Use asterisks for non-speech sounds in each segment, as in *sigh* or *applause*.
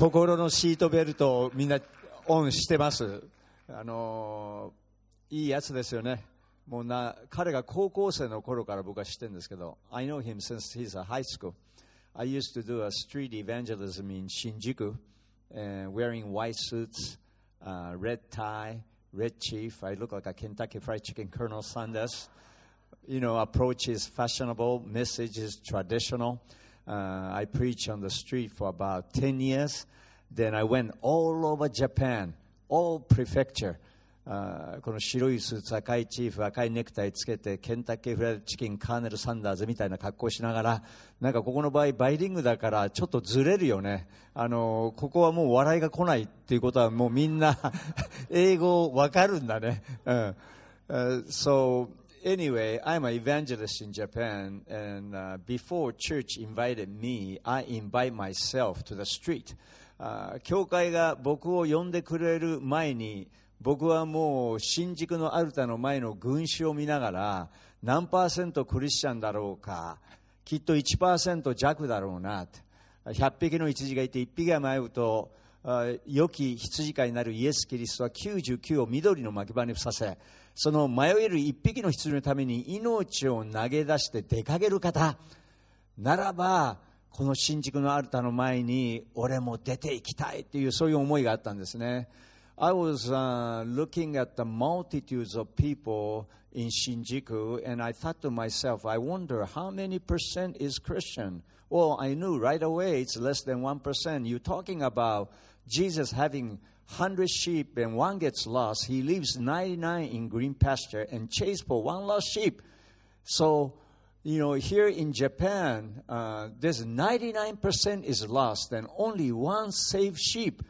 心のシートベルトをみんなオンしてます。あのーいいやつですよね。もうな、彼が高校生の頃から僕は知ってるんですけど、I know him since he's a high school. I used to do a street evangelism in Shinjuku, and wearing white suits, uh, red tie, red chief. I look like a Kentucky Fried Chicken Colonel Sanders. you know, approach is fashionable, message is traditional. Uh, I preached on the street for about 10 years. Then I went all over Japan, all prefecture. あーこの白いスーツ、赤いチーフ、赤いネクタイつけて、ケンタッキーフライドチキン、カーネル・サンダーズみたいな格好しながら、なんかここの場合、バイリングだから、ちょっとずれるよね。あのーここはもう笑いが来ないっていうことは、もうみんな、英語わかるんだね。うん。Uh, so anyway, I'm an evangelist in Japan, and uh, before church invited me, I invite myself to the street. 教会が僕を呼んでくれる前に、僕はもう新宿のアルタの前の群衆を見ながら、何パーセントクリスチャンだろうか、きっと1%弱だろうな。100匹の羊がいて1匹が迷うと、良き羊飼いになるイエス・キリストは99を緑の牧場にさせ、その迷える1匹の羊のために命を投げ出して出かける方、ならば、この新宿のアルタの前に俺も出ていきたいっていうそういう思いがあったんですね。I was uh, looking at the multitudes of people in Shinjuku and I thought to myself, I wonder how many percent is Christian? Well, I knew right away it's less than 1%. You're talking about Jesus having 100 sheep and one gets lost. He leaves 99 in green pasture and chase for one lost sheep. So, you know, here in Japan, uh, there's 99% is lost and only one saved sheep.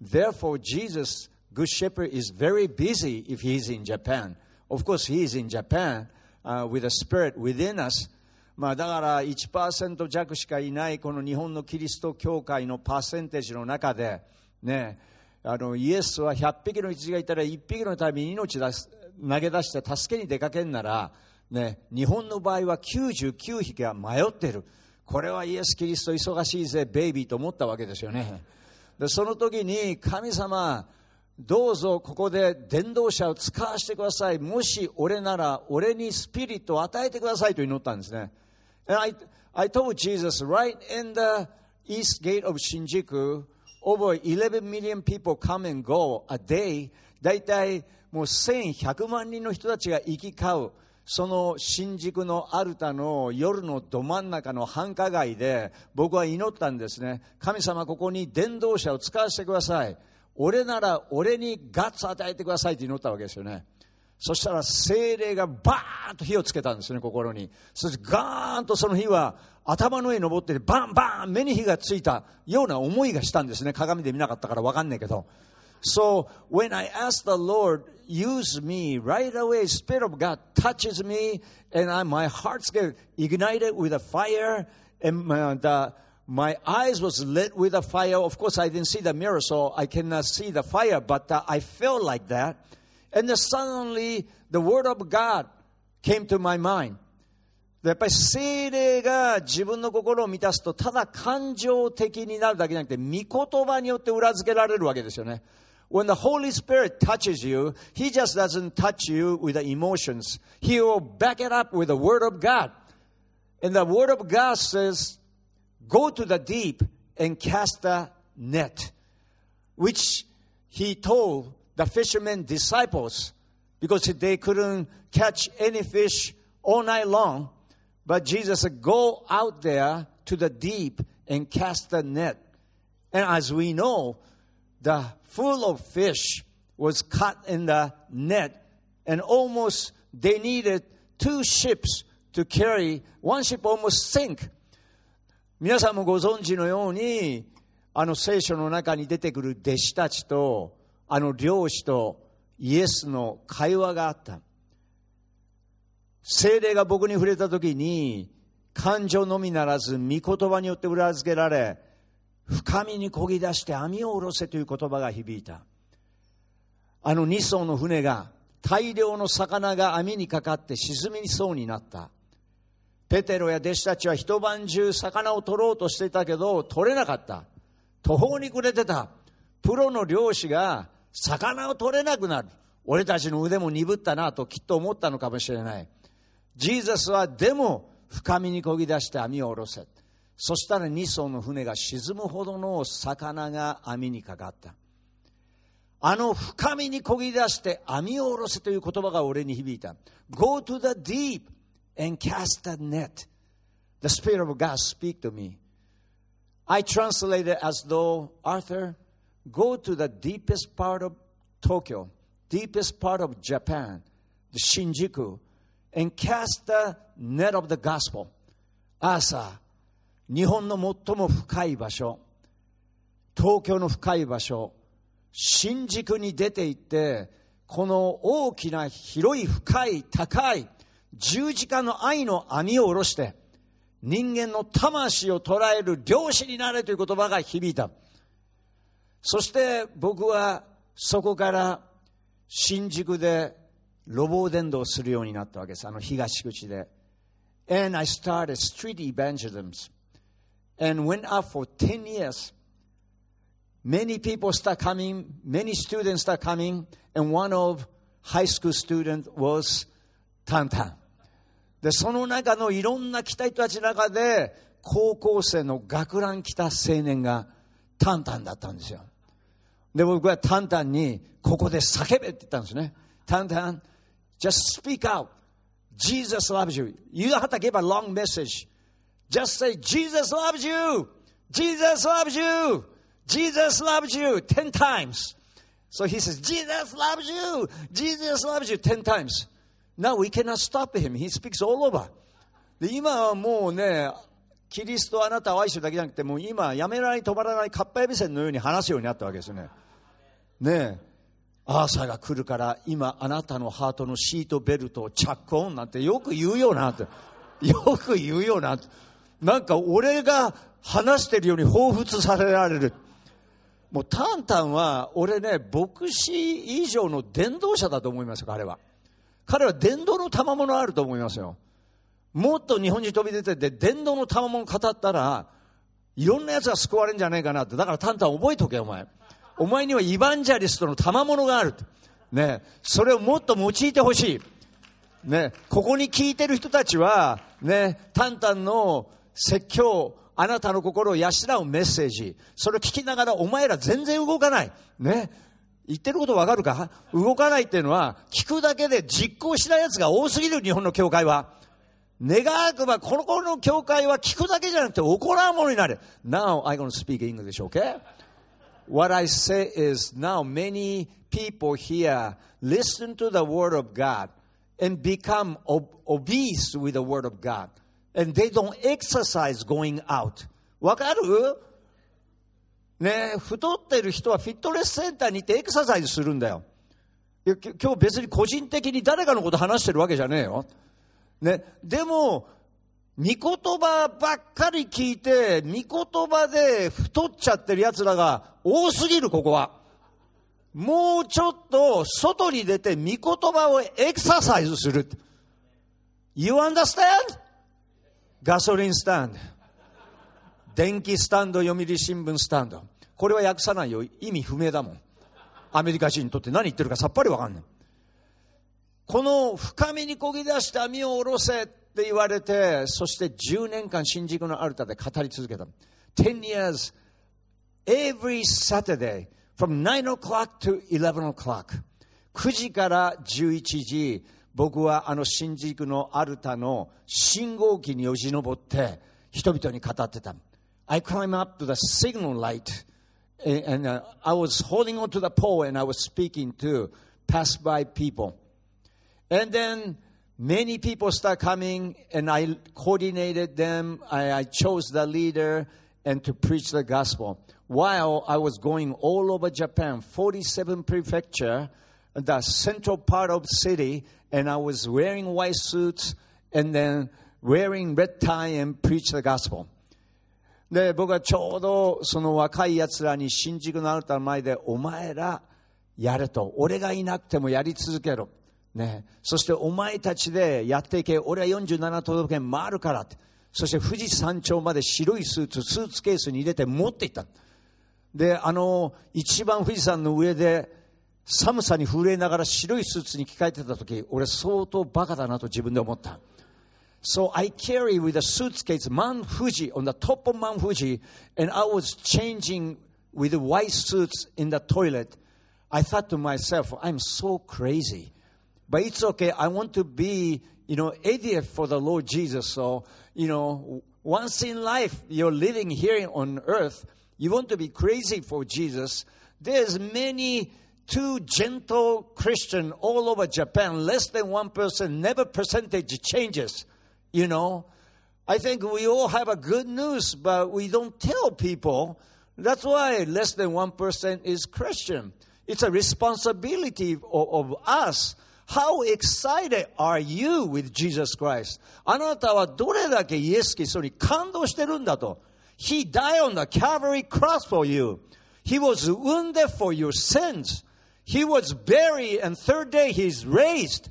Therefore, Jesus, Good Shepherd, is very busy if he's in Japan. Of course, he is in Japan uh, with a spirit within us. まあだから1%弱しかいないこの日本のキリスト教会のパーセンテージの中で、ね、あのイエスは100匹の羊がいたら1匹のために命出す投げ出して助けに出かけるなら、ね、日本の場合は99匹が迷っている。これはイエス・キリスト忙しいぜ、ベイビーと思ったわけですよね。でその時に神様、どうぞここで伝道者を使わせてください。もし俺なら俺にスピリットを与えてくださいと祈ったんですね。And I, I told Jesus right in the east gate of Shinjuku, over 11 million people come and go a day. だいたいもう1100万人の人たちが行き交う。その新宿のアルタの夜のど真ん中の繁華街で僕は祈ったんですね。神様ここに伝道者を使わせてください。俺なら俺にガッツ与えてくださいと祈ったわけですよね。そしたら精霊がバーンと火をつけたんですね、心に。そしてガーンとその火は頭の上に登ってバンバン目に火がついたような思いがしたんですね。鏡で見なかったからわかんないけど。So when I asked the Lord, use me, right away, Spirit of God touches me and I, my heart's get ignited with a fire and my, the, my eyes was lit with a fire. Of course, I didn't see the mirror, so I cannot see the fire, but uh, I felt like that. And then suddenly the word of God came to my mind. やっぱり精霊が自分の心を満たすと、ただ感情的になるだけじゃなくて、御言葉によって裏付けられるわけですよね。When the Holy Spirit touches you, He just doesn't touch you with the emotions. He will back it up with the Word of God. And the Word of God says, Go to the deep and cast the net, which He told the fishermen disciples because they couldn't catch any fish all night long. But Jesus said, Go out there to the deep and cast the net. And as we know, the full of fish was caught in the net, and almost they needed two ships to carry. One ship almost sank. 皆さんもご存知のように、あの聖書の中に出てくる弟子たちと、 あの漁師とイエスの会話があった。精霊が僕に触れた時に、感情のみならず、御言葉によって裏付けられ、深みにこぎ出して網を下ろせという言葉が響いた。あの二艘の船が、大量の魚が網にかかって沈みそうになった。ペテロや弟子たちは一晩中魚を取ろうとしていたけど、取れなかった。途方に暮れてたプロの漁師が魚を取れなくなる。俺たちの腕も鈍ったなときっと思ったのかもしれない。ジーザスはでも深みにこぎ出して網を下ろせ。そしたら2艘の船が沈むほどの魚が網にかかった。あの深みにこぎ出して網を下ろせという言葉が俺に響いた。Go to the deep and cast a net. The Spirit of God speak to me. I translate it as though, Arthur, go to the deepest part of Tokyo, deepest part of Japan, the Shinjuku, and cast the net of the gospel. 朝、日本の最も深い場所、東京の深い場所、新宿に出て行って、この大きな広い深い高い十字架の愛の網を下ろして、人間の魂を捉える漁師になれという言葉が響いた。そして僕はそこから新宿で路傍伝道するようになったわけです。あの東口で。And I started street evangelism and went up for 10 years. Many people start coming, many students start coming, and one of high school students was Tantan. で、その中のいろんな期待たちの中で、高校生の学ラン来た青年がタンタンだったんですよ。で、僕はタンタンに、ここで叫べって言ったんですね。タンタン、just speak out. Jesus loves you. You don't have to give a long message. Just say, Jesus loves you. Jesus loves you. Jesus loves you 10 times. So he says, Jesus loves you. Jesus loves you 10 times. Now we cannot stop him. He speaks all over. で今はもうね、キリストあなたを愛してるだけじゃなくて、もう今、やめられ止まらないかっぱえびせんのように話すようになったわけですよね。ねえ、アーサーが来るから今あなたのハートのシートベルトをチャックオンなんてよく言うよなって。よく言うよなって。なんか俺が話してるように彷彿されられる。もうタンタンは俺ね、牧師以上の伝道者だと思いますよ、彼は。彼は伝道の賜物あると思いますよ。もっと日本に飛び出てて伝道の賜物語ったら、いろんな奴が救われるんじゃないかなって。だからタンタン覚えとけ、お前。お前にはイヴァンジャリストの賜物がある。ね、それをもっと用いてほしい。ね、ここに聞いてる人たちは、ね、タンタンの説教、あなたの心を養うメッセージ、それを聞きながらお前ら全然動かない。ね。言ってることわかるか？動かないっていうのは、聞くだけで実行しない奴が多すぎる、日本の教会は。願わくば、この頃の教会は聞くだけじゃなくて行うものになる。Now, I'm going to speak English, okay? what I say is now many people here listen to the Word of God and become ob- obese with the Word of God. And they don't exercise going out. わかるね太ってる人はフィットネスセンターに行ってエクササイズするんだよ。今日別に個人的に誰かのこと話してるわけじゃねえよ。ね、でも、 御言葉ばっかり聞いて、御言葉で太っちゃってる奴らが多すぎる、ここは。もうちょっと外に出て御言葉をエクササイズする。You understand? ガソリンスタンド。電気スタンド、読売新聞スタンド。これは訳さないよ。意味不明だもん。アメリカ人にとって何言ってるかさっぱりわかんない。この深みにこぎ出した網を下ろせ。って言われて、そして10年間新宿のアルタで語り続けた。10 years, every Saturday, from 9 o'clock to 11 o'clock. 9時から11時、僕はあの新宿のアルタの信号機によじ登って人々に語ってた。I climbed up to the signal light and uh, I was holding on to the pole and I was speaking to pass by people. And then many people start coming and I coordinated them. I, I, chose the leader and to preach the gospel. While I was going all over Japan, 47 prefecture, the central part of the city, and I was wearing white suits and then wearing red tie and preach the gospel. で、僕はちょうどその若い奴らに新宿のあなたの前で、お前らやれと。俺がいなくてもやり続けろ。 ね、そしてお前たちでやっていけ、俺は47都道府県回るからって。そして富士山頂まで白いスーツ、スーツケースに入れて持っていった。で、あの、一番富士山の上で、寒さに震えながら白いスーツに着替えてた時、俺相当バカだなと自分で思った。So I carry with a suitcase Mount Fuji on the top of Mount Fuji, and I was changing with white suits in the toilet. I thought to myself, I'm so crazy. But it's okay. I want to be, you know, idiot for the Lord Jesus. So, you know, once in life, you're living here on earth. You want to be crazy for Jesus. There's many too gentle Christian all over Japan. Less than one percent. Never percentage changes. You know, I think we all have a good news, but we don't tell people. That's why less than one is Christian. It's a responsibility of, of us How excited are you with Jesus Christ? あなたはどれだけイエス・キリストに感動してるんだと。He died on the Calvary cross for you. He was wounded for your sins. He was buried and third day he's raised.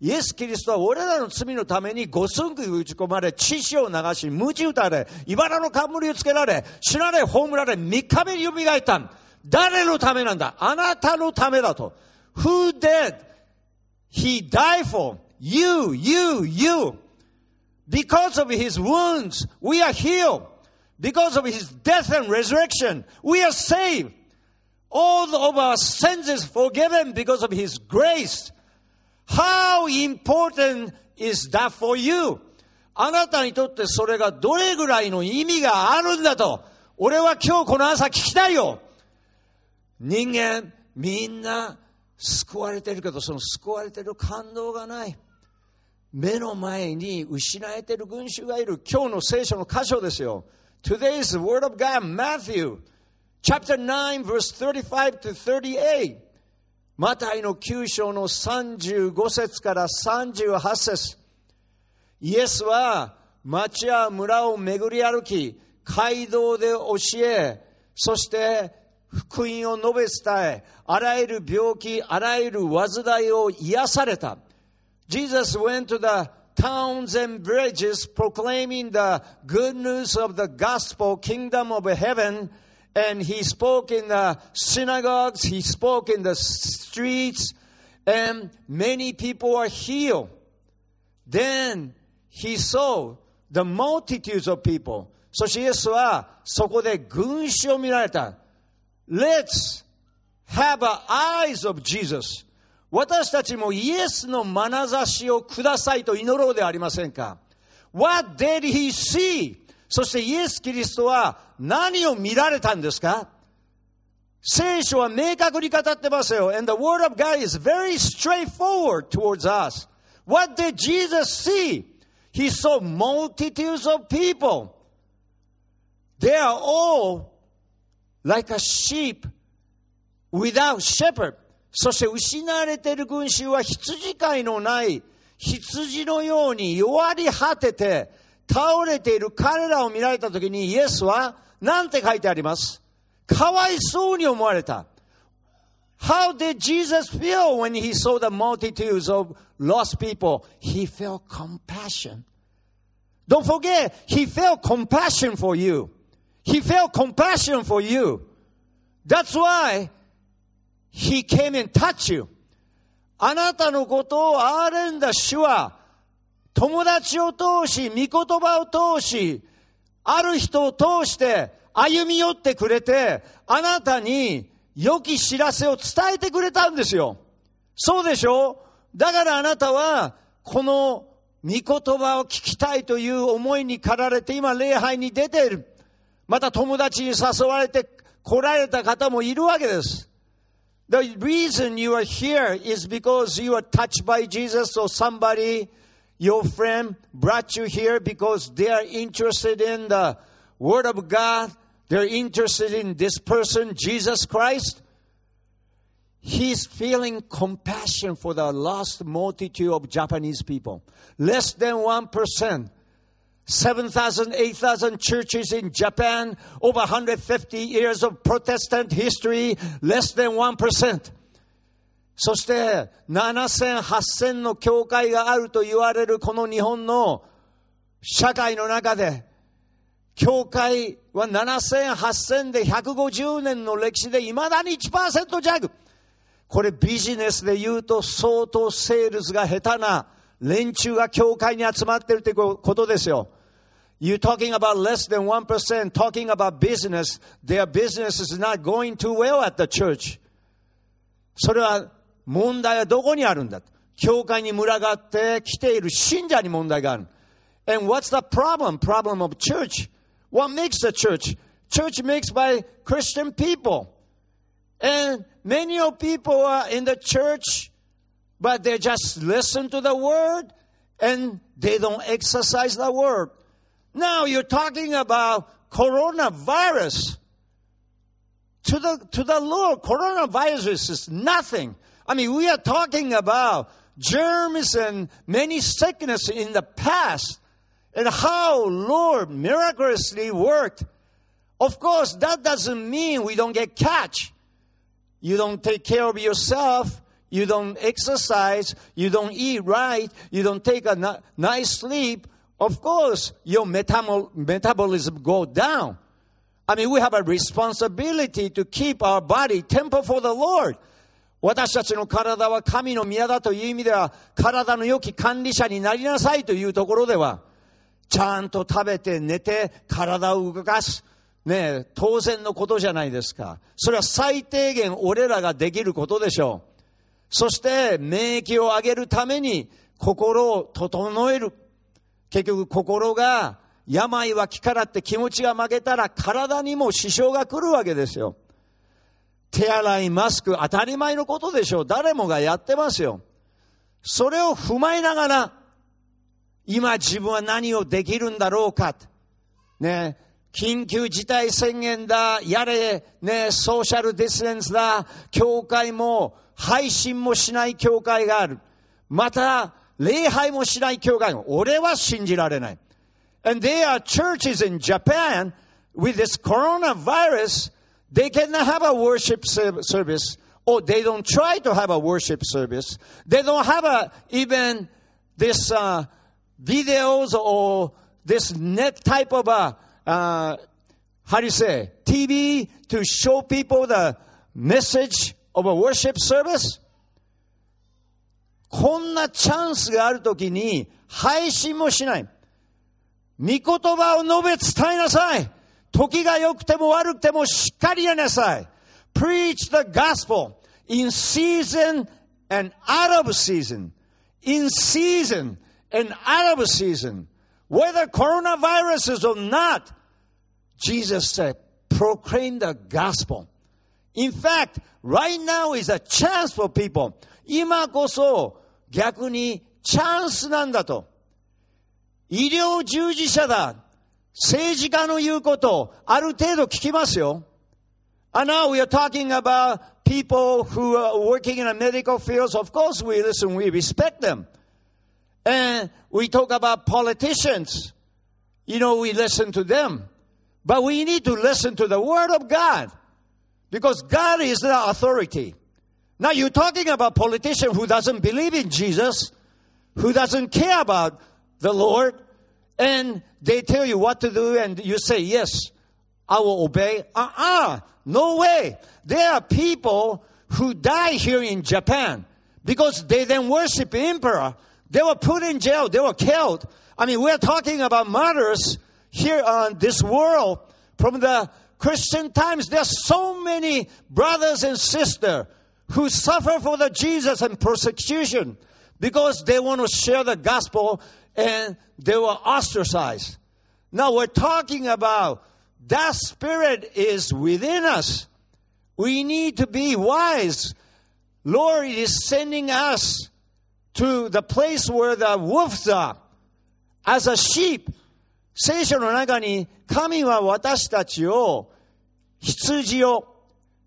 イエス・キリストは俺らの罪のために五寸釘打ち込まれ、血潮を流し、鞭打たれ、茨の冠をつけられ、死なれ、葬られ、三日目に蘇った。誰のためなんだあなたのためだと。Who dead? He died for you, you, you. Because of his wounds, we are healed. Because of his death and resurrection, we are saved. All of our sins is forgiven because of his grace. How important is that for you? あなたにとってそれがどれぐらいの意味があるんだと、俺は今日この朝聞きたいよ。人間、みんな 救われてるけど、その救われてる感動がない。目の前に失えてる群衆がいる。今日の聖書の箇所ですよ。Today's word of God, Matthew, chapter 9, verse 35 to 38. マタイの9章の35節から38節イエスは町や村を巡り歩き、街道で教え、そして福音を述べ伝え、あらゆる病気、あらゆる患いを癒された。Jesus went to the towns and villages proclaiming the good news of the gospel, kingdom of heaven, and he spoke in the synagogues, he spoke in the streets, and many people are healed. Then he saw the multitudes of people. そしてイエスはそこで群衆を見られた。 Let's have eyes of Jesus. 私たちもイエスの眼差しをくださいと祈ろうではありませんか What did he see? そしてイエス・キリストは何を見られたんですか聖書は明確に語ってますよ。And the word of God is very straightforward towards us. What did Jesus see? He saw multitudes of people. They are all like a sheep without shepherd. そして失われている群衆は羊飼いのない羊のように弱り果てて倒れている彼らを見られたときにイエスは何て書いてありますかわいそうに思われた。How did Jesus feel when he saw the multitudes of lost people? He felt compassion. Don't forget, he felt compassion for you. He felt compassion for you. That's why he came and touched you. あなたのことを憐れんだ主は、友達を通し、御言葉を通し、ある人を通して歩み寄ってくれて、あなたに良き知らせを伝えてくれたんですよ。そうでしょ？だからあなたは、この御言葉を聞きたいという思いに駆られて今礼拝に出ている。また友達に誘われて来られた方もいるわけです。The reason you are here is because you are touched by Jesus or somebody, your friend brought you here because they are interested in the Word of God. They're interested in this person, Jesus Christ. He's feeling compassion for the lost multitude of Japanese people. Less than 1%. 7,000, 8,000 churches in Japan, over 150 years of Protestant history, less than 1%. そして7000、8000の教会があると言われるこの日本の社会の中で、教会は7000、8000で150年の歴史で未だに1%弱。これビジネスで言うと相当セールスが下手な連中が教会に集まってるってことですよ。You're talking about less than 1% talking about business. Their business is not going too well at the church. それは問題はどこにあるんだ教会に群がって来ている信者に問題がある。And what's the problem? Problem of church. What makes the church? Church makes by Christian people. And many of people are in the church, but they just listen to the word and they don't exercise the word. Now you're talking about coronavirus. To the, to the Lord, coronavirus is nothing. I mean, we are talking about germs and many sickness in the past and how Lord miraculously worked. Of course, that doesn't mean we don't get catch. You don't take care of yourself. You don't exercise. You don't eat right. You don't take a nice sleep. Of course, your metabolism go down. I mean, we have a responsibility to keep our body temple for the Lord. 私たちの体は神の宮だという意味では、体の良き管理者になりなさいというところでは、ちゃんと食べて寝て体を動かす。ね当然のことじゃないですか。それは最低限俺らができることでしょう。そして免疫を上げるために心を整える。結局心が病は気からって気持ちが負けたら体にも支障が来るわけですよ。手洗い、マスク、当たり前のことでしょう。誰もがやってますよ。それを踏まえながら、今自分は何をできるんだろうか。ね、緊急事態宣言だ、やれ、ね、ソーシャルディステンスだ、教会も配信もしない教会がある。また、礼拝もしない教会が俺は信じられない。And there are churches in Japan with this coronavirus, they cannot have a worship service, or they don't try to have a worship service. They don't have a, even this uh, videos or this net type of a, uh, how do you say, TV to show people the message of a worship service? こんなチャンスがあるときに配信もしない。御言葉を述べ伝えなさい。時が良くても悪くてもしっかりやなさい。Preach the gospel in season and out of season. In season and out of season, whether coronavirus is or not, Jesus said, proclaim the gospel. In fact, right now is a chance for people. 今こそ 逆にチャンスなんだと。医療従事者だ。政治家の言うことをある程度聞きますよ。And now we are talking about people who are working in a medical fields. Of course we listen, we respect them. And we talk about politicians. You know, we listen to them. But we need to listen to the Word of God. Because God is the authority. Now you're talking about politician who doesn't believe in Jesus, who doesn't care about the Lord, and they tell you what to do and you say, yes, I will obey. Uh-uh, no way. There are people who die here in Japan because they then worship emperor they were put in jail. They were killed. I mean, we're talking about martyrs here on this world from the Christian times. There's so many brothers and sisters who suffer for the Jesus and persecution because they want to share the gospel and they were ostracized. Now we're talking about that spirit is within us. We need to be wise. Lord is sending us to the place where the wolves are as a sheep 聖書の中に神は私たちを羊を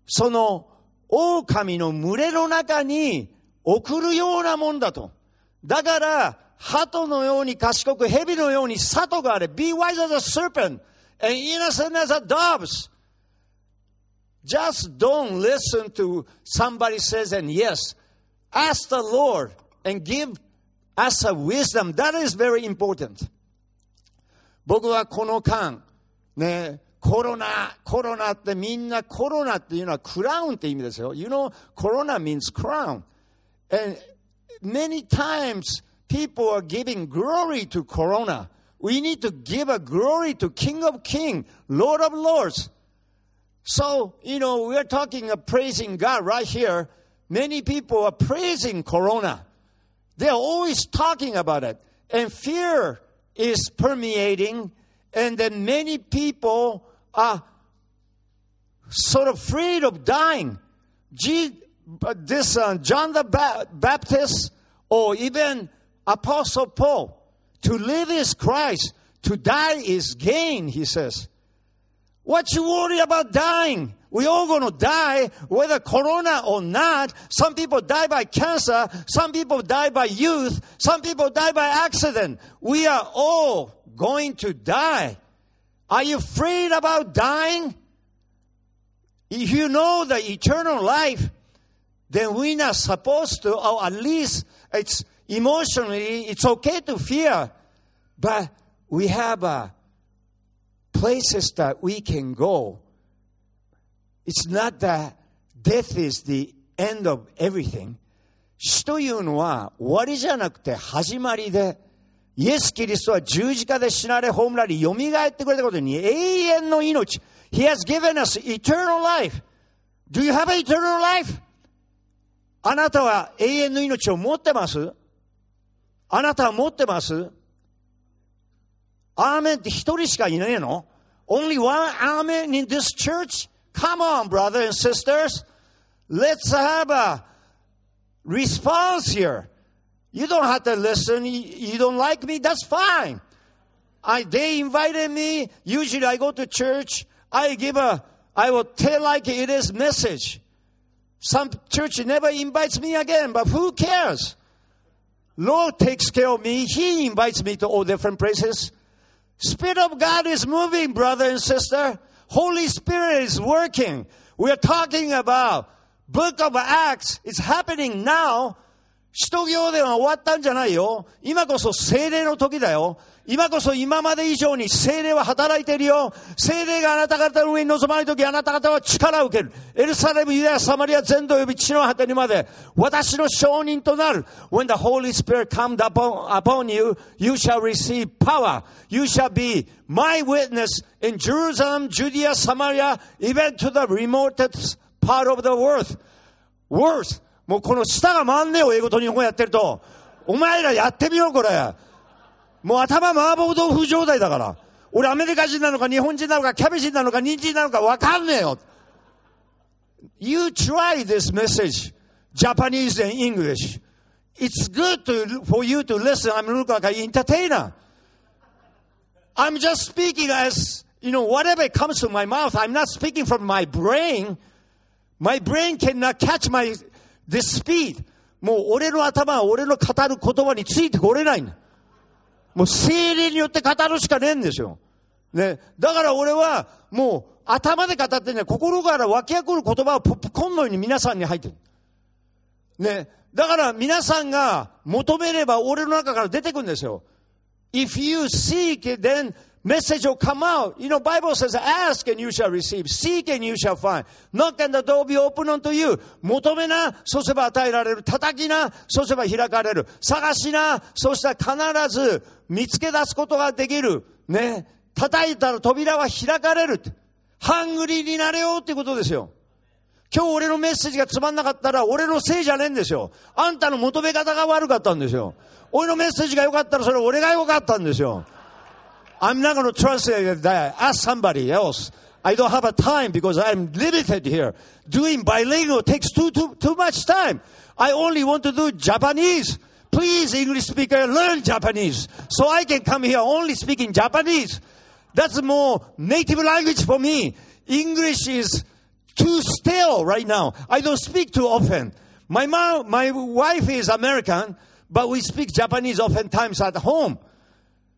その 狼の群れの中に送るようなもんだと。だから、鳩のように賢く、蛇のように里があれ。Be wise as a serpent and innocent as a doves. Just don't listen to somebody says and yes. Ask the Lord and give us a wisdom. That is very important. 僕はこの間、ね、コロナ、コロナってみんなコロナっていうのはクラウンって意味ですよ。You know, corona means crown. And many times people are giving glory to corona. We need to give a glory to King of Kings, Lord of Lords. So, you know, we're talking of praising God right here. Many people are praising corona. They're always talking about it. And fear is permeating. And then many people are sort of afraid of dying. this uh, John the ba- Baptist or even Apostle Paul, to live is Christ, to die is gain, he says. What you worry about dying? We all gonna die, whether corona or not. Some people die by cancer, some people die by youth, some people die by accident. We are all going to die. Are you afraid about dying? If you know the eternal life, then we're not supposed to, or at least it's emotionally, it's okay to fear, but we have uh, places that we can go. It's not that death is the end of everything. 死というのは終わりじゃなくて始まりで、 イエス・キリストは十字架で死なれ、葬られ、蘇ってくれたことに永遠の命。He has given us eternal life. Do you have eternal life? あなたは永遠の命を持ってますあなたは持ってますアーメンって一人しかいないの ?Only one amen in this church? Come on, brothers and sisters. Let's have a response here. You don't have to listen. You don't like me. That's fine. I, they invited me. Usually I go to church. I give a, I will tell like it is message. Some church never invites me again, but who cares? Lord takes care of me. He invites me to all different places. Spirit of God is moving, brother and sister. Holy Spirit is working. We are talking about book of Acts. It's happening now. 使徒行伝は終わったんじゃないよ。今こそ精霊の時だよ。今こそ今まで以上に精霊は働いているよ。精霊があなた方の上に臨まれる時、あなた方は力を受ける。エルサレム、ユダヤ、サマリア全土及び地の果てにまで、私の証人となる。When the Holy Spirit comes upon, upon you, you shall receive power. You shall be my witness in Jerusalem, Judea, Samaria, even to the remotest part of the earth. Worth. もうこの舌が回んねえよ、英語と日本語やってると。お前らやってみろ、これ。もう頭麻婆豆腐状態だから。俺アメリカ人なのか日本人なのかキャベ人なのか人参なのかわかんねえよ。You try this message, Japanese and English. It's good to, for you to listen. I'm looking like an entertainer. I'm just speaking as, you know, whatever comes to my mouth. I'm not speaking from my brain. My brain cannot catch my, this speed. もう俺の頭は俺の語る言葉についてこれないんだ。もう精霊によって語るしかねえんですよ。ね。だから俺は、もう頭で語ってね、心から湧き起こる言葉をポップコーンのように皆さんに入ってる。ね。だから皆さんが求めれば俺の中から出てくるんですよ。If you seek, then message will come out. You know, Bible says, ask and you shall receive. Seek and you shall find. Knock and the door be open unto you. 求めな、そうすれば与えられる。叩きな、そうすれば開かれる。探しな、そうしたら必ず見つけ出すことができる。ね。叩いたら扉は開かれる。ハングリーになれようっていうことですよ。今日俺のメッセージがつまんなかったら俺のせいじゃねえんですよ。あんたの求め方が悪かったんですよ。俺のメッセージが良かったらそれ俺が良かったんですよ。I'm not going to translate that. Ask somebody else. I don't have a time because I'm limited here. Doing bilingual takes too, too, too much time. I only want to do Japanese. Please, English speaker, learn Japanese. So I can come here only speaking Japanese. That's more native language for me. English is too stale right now. I don't speak too often. My mom, my wife is American, but we speak Japanese oftentimes at home.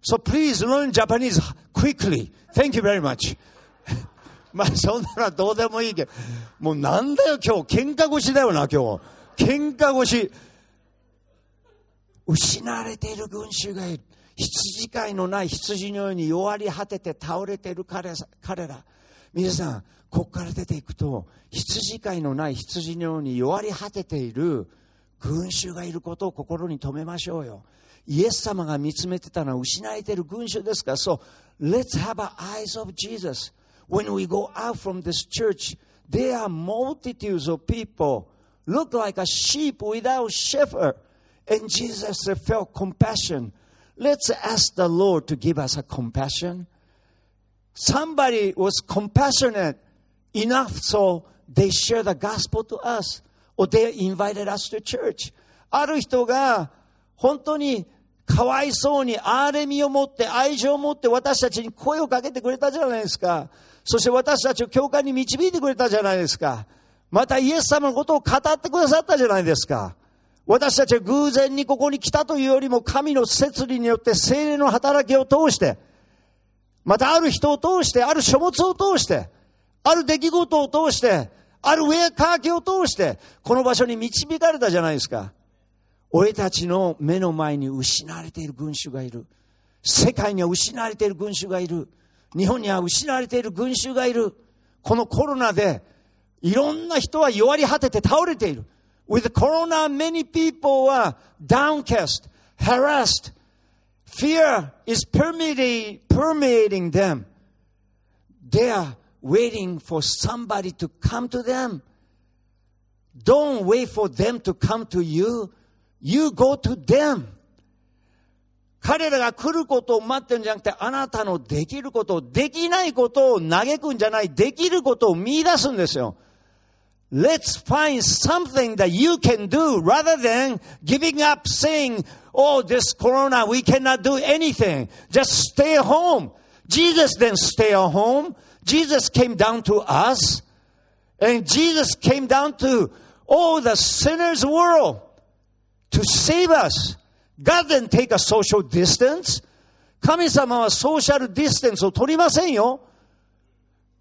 So please learn Japanese quickly. Thank you very much. *laughs* まあそんなのはどうでもいいけど、もうなんだよ今日、喧嘩腰だよな今日。喧嘩腰。失われている群衆がいる。羊飼いのない羊のように弱り果てて倒れている彼彼ら。皆さん、ここから出ていくと、羊飼いのない羊のように弱り果てている群衆がいることを心に留めましょうよ。イエス様が見つめてたのは失われている群衆ですから、そう、let's have our eyes of Jesus. When we go out from this church, there are multitudes of people look like a sheep without shepherd. And Jesus felt compassion. Let's ask the Lord to give us a compassion. Somebody was compassionate enough so they share the gospel to us Or they invited us to church. ある人が本当にかわいそうに憐れみを持って愛情を持って私たちに声をかけてくれたじゃないですか。そして私たちを教会に導いてくれたじゃないですか。またイエス様のことを語ってくださったじゃないですか。私たちは偶然にここに来たというよりも神の摂理によって精霊の働きを通して、またある人を通して、ある書物を通して、ある出来事を通して、ある上かけを通して、この場所に導かれたじゃないですか。俺たちの目の前に失われている群衆がいる。世界には失われている群衆がいる。日本には失われている群衆がいる。このコロナで、いろんな人は弱り果てて倒れている。With corona, many people are downcast, harassed. Fear is permeating, permeating them. They are waiting for somebody to come to them. Don't wait for them to come to you. You go to them. 彼らが来ることを待ってるんじゃなくて、あなたのできることを、できないことを嘆くんじゃない、できることを見出すんですよ。Let's find something that you can do rather than giving up saying, Oh, this corona, we cannot do anything. Just stay home. Jesus didn't stay at home. Jesus came down to us. And Jesus came down to all the sinners world to save us. God didn't take a social distance. 神様はソーシャルディステンスを取りませんよ。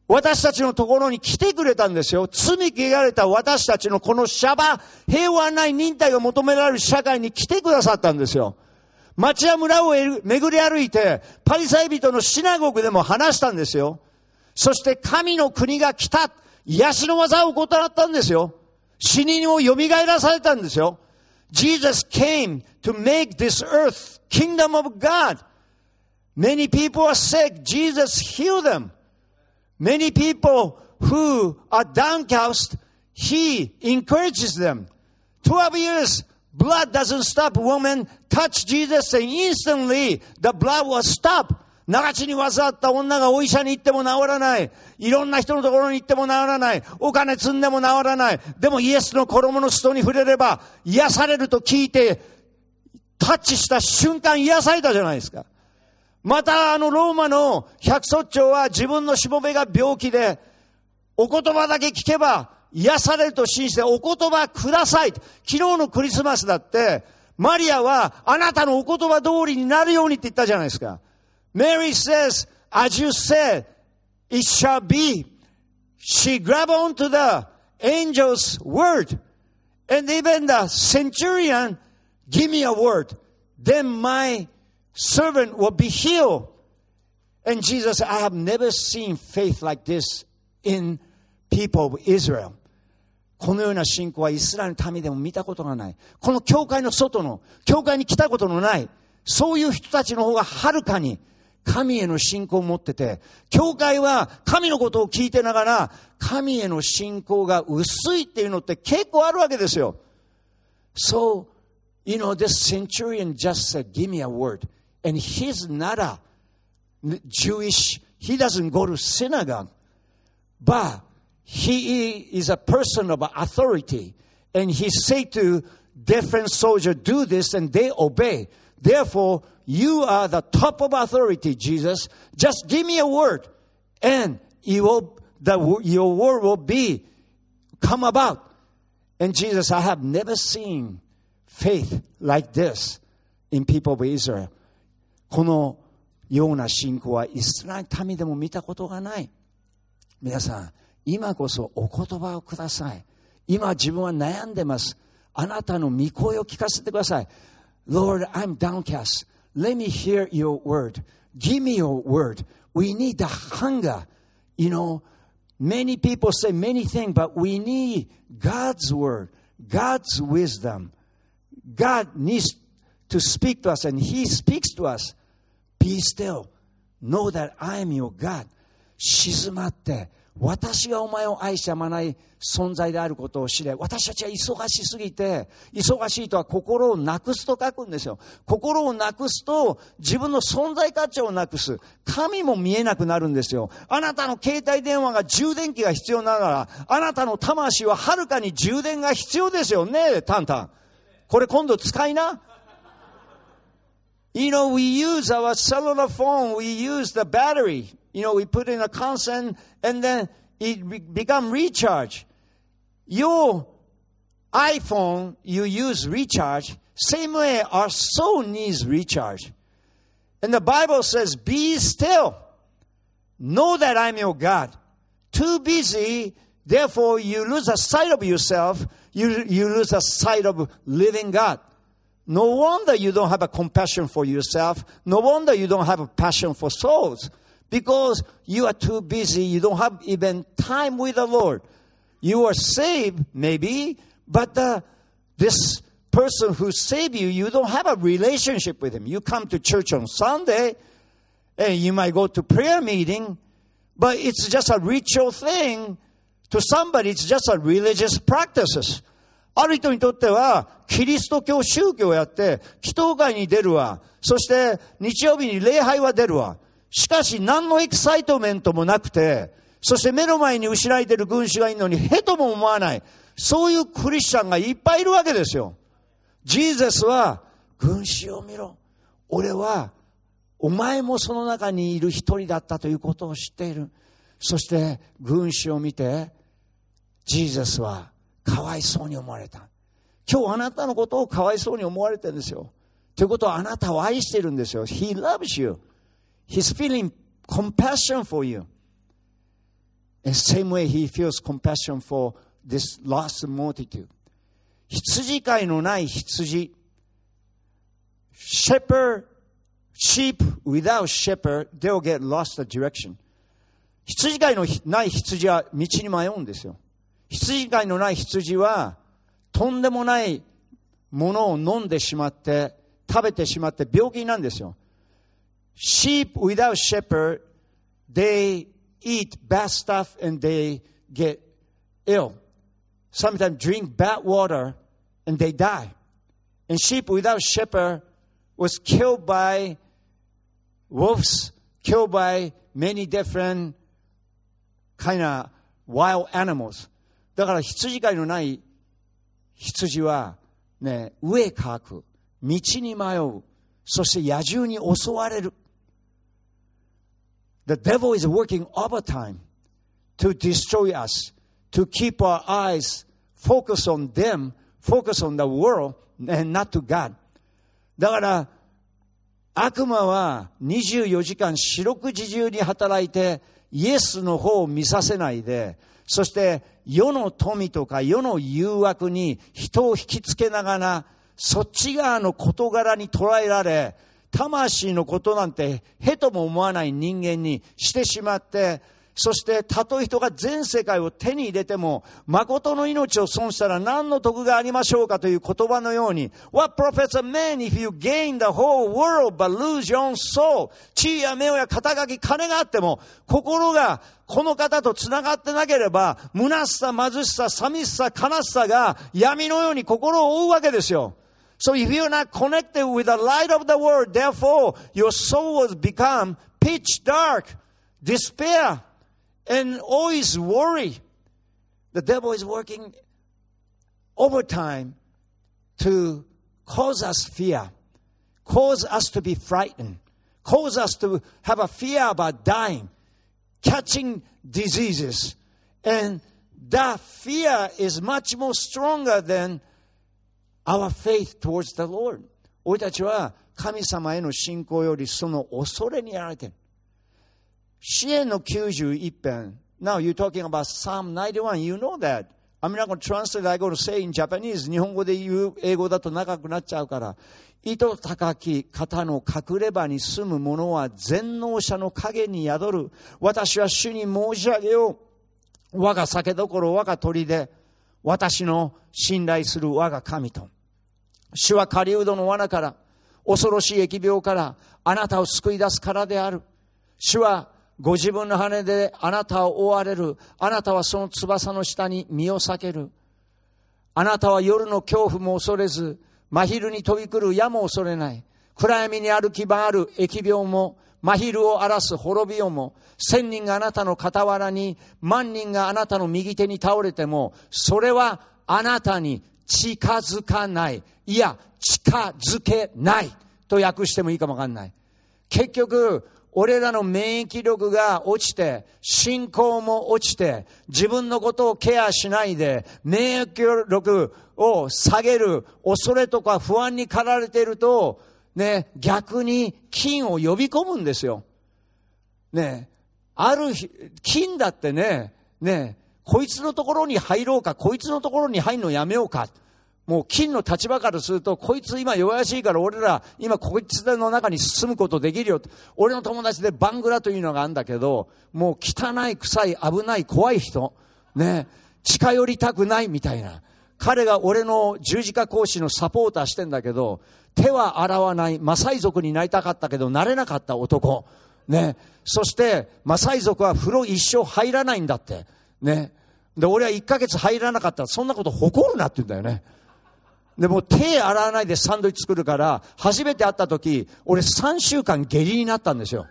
私たちのところに来てくれたんですよ。罪汚れた私たちのこのシャバ、平和ない忍耐が求められる社会に来てくださったんですよ。町や村を巡り歩いて、パリサイ人のシナゴグでも話したんですよ。そして神の国が来た、癒しの技を行ったんですよ。死人を蘇らされたんですよ。Jesus came to make this earth kingdom of God. Many people are sick. Jesus healed them. Many people who are downcast, he encourages them. 12 years, blood doesn't stop. Woman touch Jesus and instantly the blood will stop. 長地に患った女がお医者に行っても治らない。いろんな人のところに行っても治らない。お金積んでも治らない。でもイエスの衣の人に触れれば癒されると聞いて、タッチした瞬間癒されたじゃないですか。またあのローマの百卒長は自分のしもべが病気で、お言葉だけ聞けば癒されると信じてお言葉ください。昨日のクリスマスだって、マリアはあなたのお言葉通りになるようにって言ったじゃないですか。Mary says, as you said, it shall be. She grabbed onto the angel's word. And even the centurion, give me a word. Then my servant will be healed. And Jesus I have never seen faith like this in people of Israel. このような信仰はイスラエルの民でも見たことがない。この教会の外の、教会に来たことのない、そういう人たちの方がはるかに神への信仰を持ってて、教会は神のことを聞いてながら、神への信仰が薄いっていうのって結構あるわけですよ。So, you know, this centurion just said, give me a word. And he's not a Jewish, he doesn't go to synagogue, but he is a person of authority. And he say to different soldiers, do this, and they obey. Therefore, you are the top of authority, Jesus. Just give me a word, and you will, the, your word will be come about. And Jesus, I have never seen faith like this in people of Israel. このような信仰はイスラエル民でも見たことがない。皆さん、今こそお言葉をください。今自分は悩んでます。あなたの御声を聞かせてください。Lord, I'm downcast. Let me hear your word. Give me your word. We need the hunger. You know, many people say many things, but we need God's word, God's wisdom. God needs to speak to us, and He speaks to us. Be still. Know that I am your God. 静まって、 私がお前を愛しやまない存在であることを知れ。私たちは忙しすぎて、忙しいとは心をなくすと書くんですよ。心をなくすと自分の存在価値をなくす。神も見えなくなるんですよ。あなたの携帯電話が充電器が必要ながら、あなたの魂ははるかに充電が必要ですよね、タンタン。これ今度使いな。You know, we use our cellular phone, we use the battery. You know, we put in a constant and then it be- become recharge. Your iPhone, you use recharge. Same way, our soul needs recharge. And the Bible says, be still. Know that I'm your God. Too busy, therefore you lose a sight of yourself. You, you lose a sight of living God. No wonder you don't have a compassion for yourself. No wonder you don't have a passion for souls. Because you are too busy. You don't have even time with the Lord. You are saved, maybe, but uh, this person who saved you, you don't have a relationship with him. You come to church on Sunday, and you might go to prayer meeting, but it's just a ritual thing. To somebody, it's just a religious practices. ある人にとっては、キリスト教宗教をやって、祈祷会に出るわ。そして、日曜日に礼拝は出るわ。しかし、何の excitement もなくて、そして目の前に失われてる群衆がいるのに、屁とも思わない。そういうクリスチャンがいっぱいいるわけですよ。ジーザスは、群衆を見ろ。俺は、お前もその中にいる一人だったということを知っている。そして、群衆を見て、ジーザスはかわいそうに思われた。今日あなたのことをかわいそうに思われてるんですよ。ということはあなたを愛してるんですよ。He loves you. He's feeling compassion for you. And same way he feels compassion for this lost multitude. 羊飼いのない羊。Shepherd, sheep without shepherd, they'll get lost the direction. 羊飼いのない羊は道に迷うんですよ。羊飼いのない羊はとんでもないものを飲んでしまって食べてしまって病気になるんですよ。Sheep without shepherd, they eat bad stuff and they get ill. Sometimes drink bad water and they die. And sheep without shepherd was killed by wolves, killed by many different kind of wild animals. だから羊飼いのない羊はね、上かく、道に迷う、そして野獣に襲われる。The devil is working overtime to destroy us, to keep our eyes focused on them, focus on the world, and not to God. だから、悪魔は24時間四六時中に働いて、イエスの方を見させないで、そして世の富とか世の誘惑に人を引きつけながら、そっち側の事柄に捉えられ、魂のことなんてへとも思わない人間にしてしまって、そしてたとえ人が全世界を手に入れても、誠の命を損したら何の得がありましょうかという言葉のように、What profits a man if you gain the whole world but lose your own soul? 地位や名誉や肩書き、金があっても、心がこの方と繋がってなければ、虚しさ、貧しさ、寂しさ、悲しさが闇のように心を覆うわけですよ。So if you're not connected with the light of the world, therefore your soul will become pitch dark, despair, and always worry. The devil is working overtime to cause us fear, cause us to be frightened, cause us to have a fear about dying, catching diseases. And that fear is much more stronger than our faith towards the Lord. 俺たちは神様への信仰よりその恐れにやられている。 支援の91編。Now you're talking about Psalm 91. You know that. I'm not going to translate, I'm going to say in Japanese. 日本語で言う英語だと長くなっちゃうから。糸高き方の隠れ場に住む者は全能者の影に宿る。私は主に申し上げよう。我が酒どころ、我が鳥で、私の信頼する我が神と。主は狩人の罠から、恐ろしい疫病から、あなたを救い出すからである。主はご自分の羽であなたを覆われる。あなたはその翼の下に身を避ける。あなたは夜の恐怖も恐れず、真昼に飛び来る矢も恐れない。暗闇に歩き回る疫病も、真昼を荒らす滅びよも、千人があなたの傍らに、万人があなたの右手に倒れても、それはあなたに近づかない。いや、近づけない。と訳してもいいかもわかんない。結局、俺らの免疫力が落ちて、信仰も落ちて、自分のことをケアしないで、免疫力を下げる恐れとか不安に駆られていると、ね、逆に金を呼び込むんですよ。ね、ある日、金だってね、ね、こいつのところに入ろうか、こいつのところに入るのやめようか。もう金の立場からすると、こいつ今弱々しいから俺ら今こいつの中に進むことできるよ。俺の友達でバングラというのがあるんだけど、もう汚い、臭い、危ない、怖い人。ね。近寄りたくないみたいな。彼が俺の十字架講師のサポーターしてんだけど、手は洗わない、マサイ族になりたかったけど、なれなかった男。ね。そして、マサイ族は風呂一生入らないんだって。ね。で、俺は一ヶ月入らなかったら、そんなこと誇るなって言うんだよね。でも手洗わないでサンドイッチ作るから、初めて会った時、俺3週間下痢になったんですよ。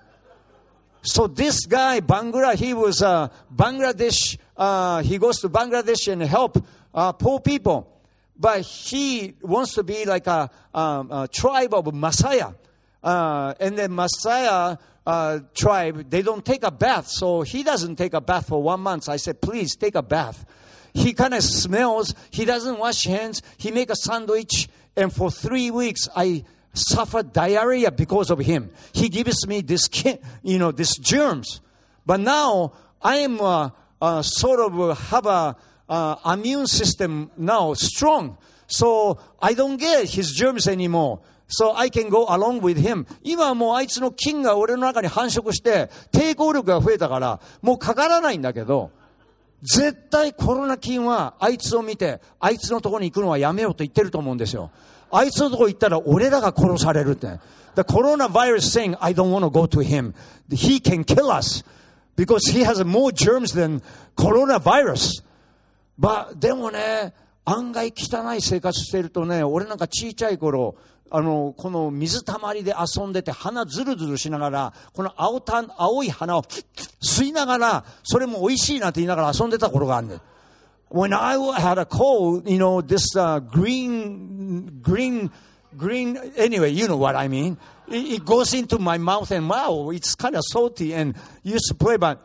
So this guy, Bangla, he was uh, Bangladesh, uh, he goes to Bangladesh and help uh, poor people. But he wants to be like a, um, a tribe of Messiah. Uh, and the Messiah uh, tribe, they don't take a bath. So he doesn't take a bath for one month. I said, please take a bath. He kind of smells. He doesn't wash hands. He make a sandwich. And for three weeks, I suffered diarrhea because of him. He gives me this, ki- you know, this germs. But now I am uh, uh, sort of uh, have a uh, immune system now strong. So I don't get his germs anymore. So I can go along with him. 今はもうあいつの菌が俺の中に繁殖して抵抗力が増えたからもうかからないんだけど 絶対コロナ菌はあいつを見てあいつのところに行くのはやめようと言ってると思うんですよ。あいつのとこ行ったら俺らが殺されるって。The coronavirus saying I don't want to go to him. He can kill us because he has more germs than coronavirus. ばでもね、案外汚い生活してるとね、俺なんかちいちゃい頃、あの、この水たまりで遊んでて鼻ずるずるしながら、この青た青い花を吸いながら、それも美味しいなって言いながら遊んでた頃があるんだよ。When I had a cold, you know, this uh, green, green, green, anyway, you know what I mean. It, it goes into my mouth and wow, it's kind of salty and used to play, but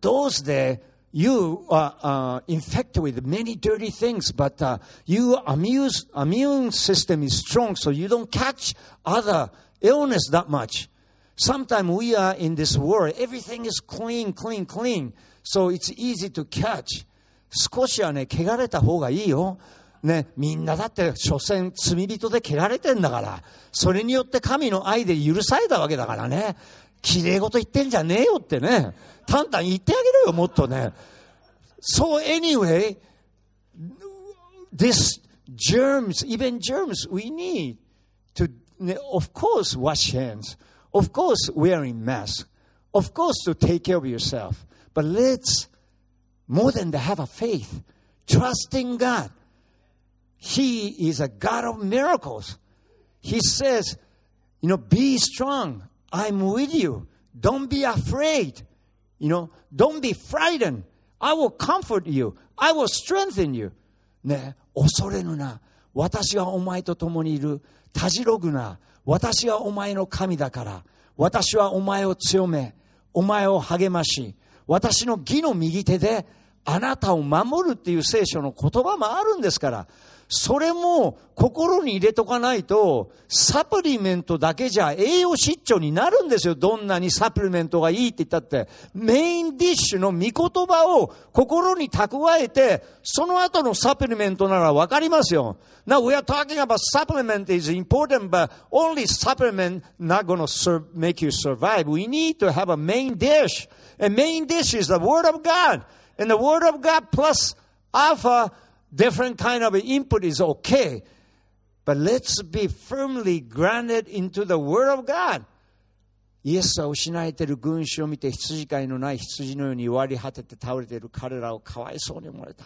those there, you are uh, infected with many dirty things, but uh, your immune, immune system is strong, so you don't catch other illness that much. Sometimes we are in this world, everything is clean, clean, clean, so it's easy to catch. 少しはね、汚れた方がいいよ。ね、みんなだって、所詮罪人で汚れてんだから。それによって神の愛で許されたわけだからね。綺麗事言ってんじゃねえよってね。タンタン言ってあげろよ、もっとね。So anyway, this germs, even germs, we need to, of course, wash hands. Of course, wearing mask. Of course, to take care of yourself. But let's, more than to have a faith, trusting God. He is a God of miracles. He says, you know, be strong. I'm with you. Don't be afraid. You know, don't be frightened. I will comfort you. I will strengthen you. ね、恐れぬな。私はお前と共にいる。たじろぐな。私はお前の神だから。私はお前を強め、お前を励まし、私の義の右手であなたを守るっていう聖書の言葉もあるんですから。それも心に入れとかないと、サプリメントだけじゃ栄養失調になるんですよ。どんなにサプリメントがいいって言ったって。メインディッシュの御言葉を心に蓄えて、その後のサプリメントならわかりますよ。Now we are talking about supplement is important, but only supplement not going to make you survive. We need to have a main dish. And main dish is the Word of God. And the Word of God plus Alpha different kind of input is okay. But let's be firmly grounded into the Word of God. イエスは失えている群衆を見て羊飼いのない羊のように弱り果てて倒れている彼らをかわいそうに思われた。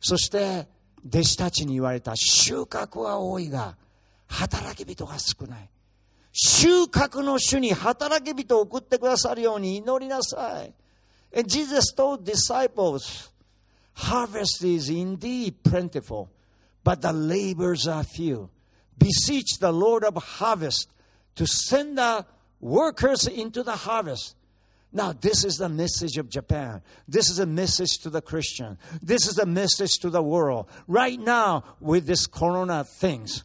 そして弟子たちに言われた収穫は多いが働き人が少ない。収穫の主に働き人を送ってくださるように祈りなさい。And Jesus told disciples, Harvest is indeed plentiful, but the labors are few. Beseech the Lord of harvest to send the workers into the harvest. Now, this is the message of Japan. This is a message to the Christian. This is a message to the world. Right now, with this corona things.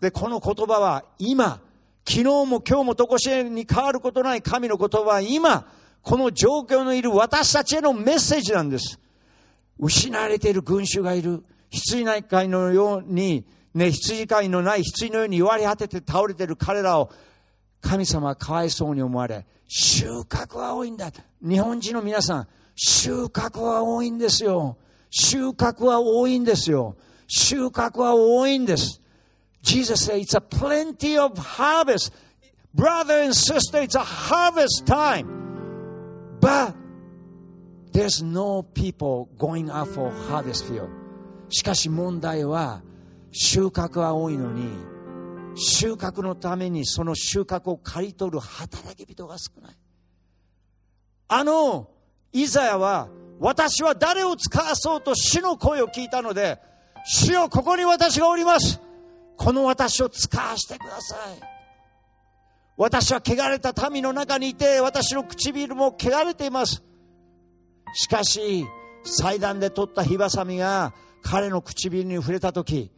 で、この言葉は今、昨日も今日もとこしえに変わることない神の言葉は今、 この状況のいる私たちへのメッセージなんです。失われている群衆がいる。羊内会のように、ね、羊飼いのない羊のように弱り果てて倒れている彼らを、神様はかわいそうに思われ、収穫は多いんだ。日本人の皆さん、収穫は多いんですよ。収穫は多いんですよ。収穫は多いんです。Jesus said, it's a plenty of harvest. Brother and sister, it's a harvest time. But There's no people going out for harvest field. しかし問題は収穫は多いのに収穫のためにその収穫を刈り取る働き人が少ない。あのイザヤは私は誰を使わそうと主の声を聞いたので主よここに私がおります。この私を使わせてください。私は汚れた民の中にいて私の唇も汚れています。しかし、祭壇で取った火ばさみが彼の唇に触れた時、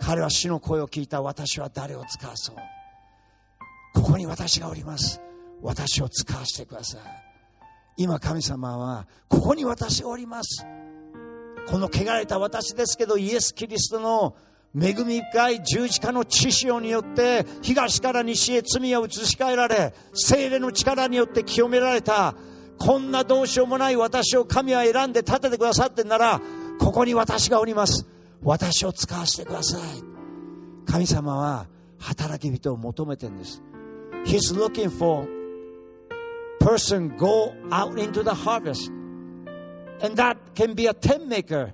彼は死の声を聞いた私は誰を使わそう。ここに私がおります。私を使わせてください。今神様は、ここに私がおります。この汚れた私ですけど、イエス・キリストの恵み深い十字架の知潮によって東から西へ罪を移し替えられ精霊の力によって清められたこんなどうしようもない私を神は選んで立ててくださってんなら、ここに私がおります。私を使わせてください。神様は働き人を求めてんです。He's looking for person go out into the harvest. And that can be a tent maker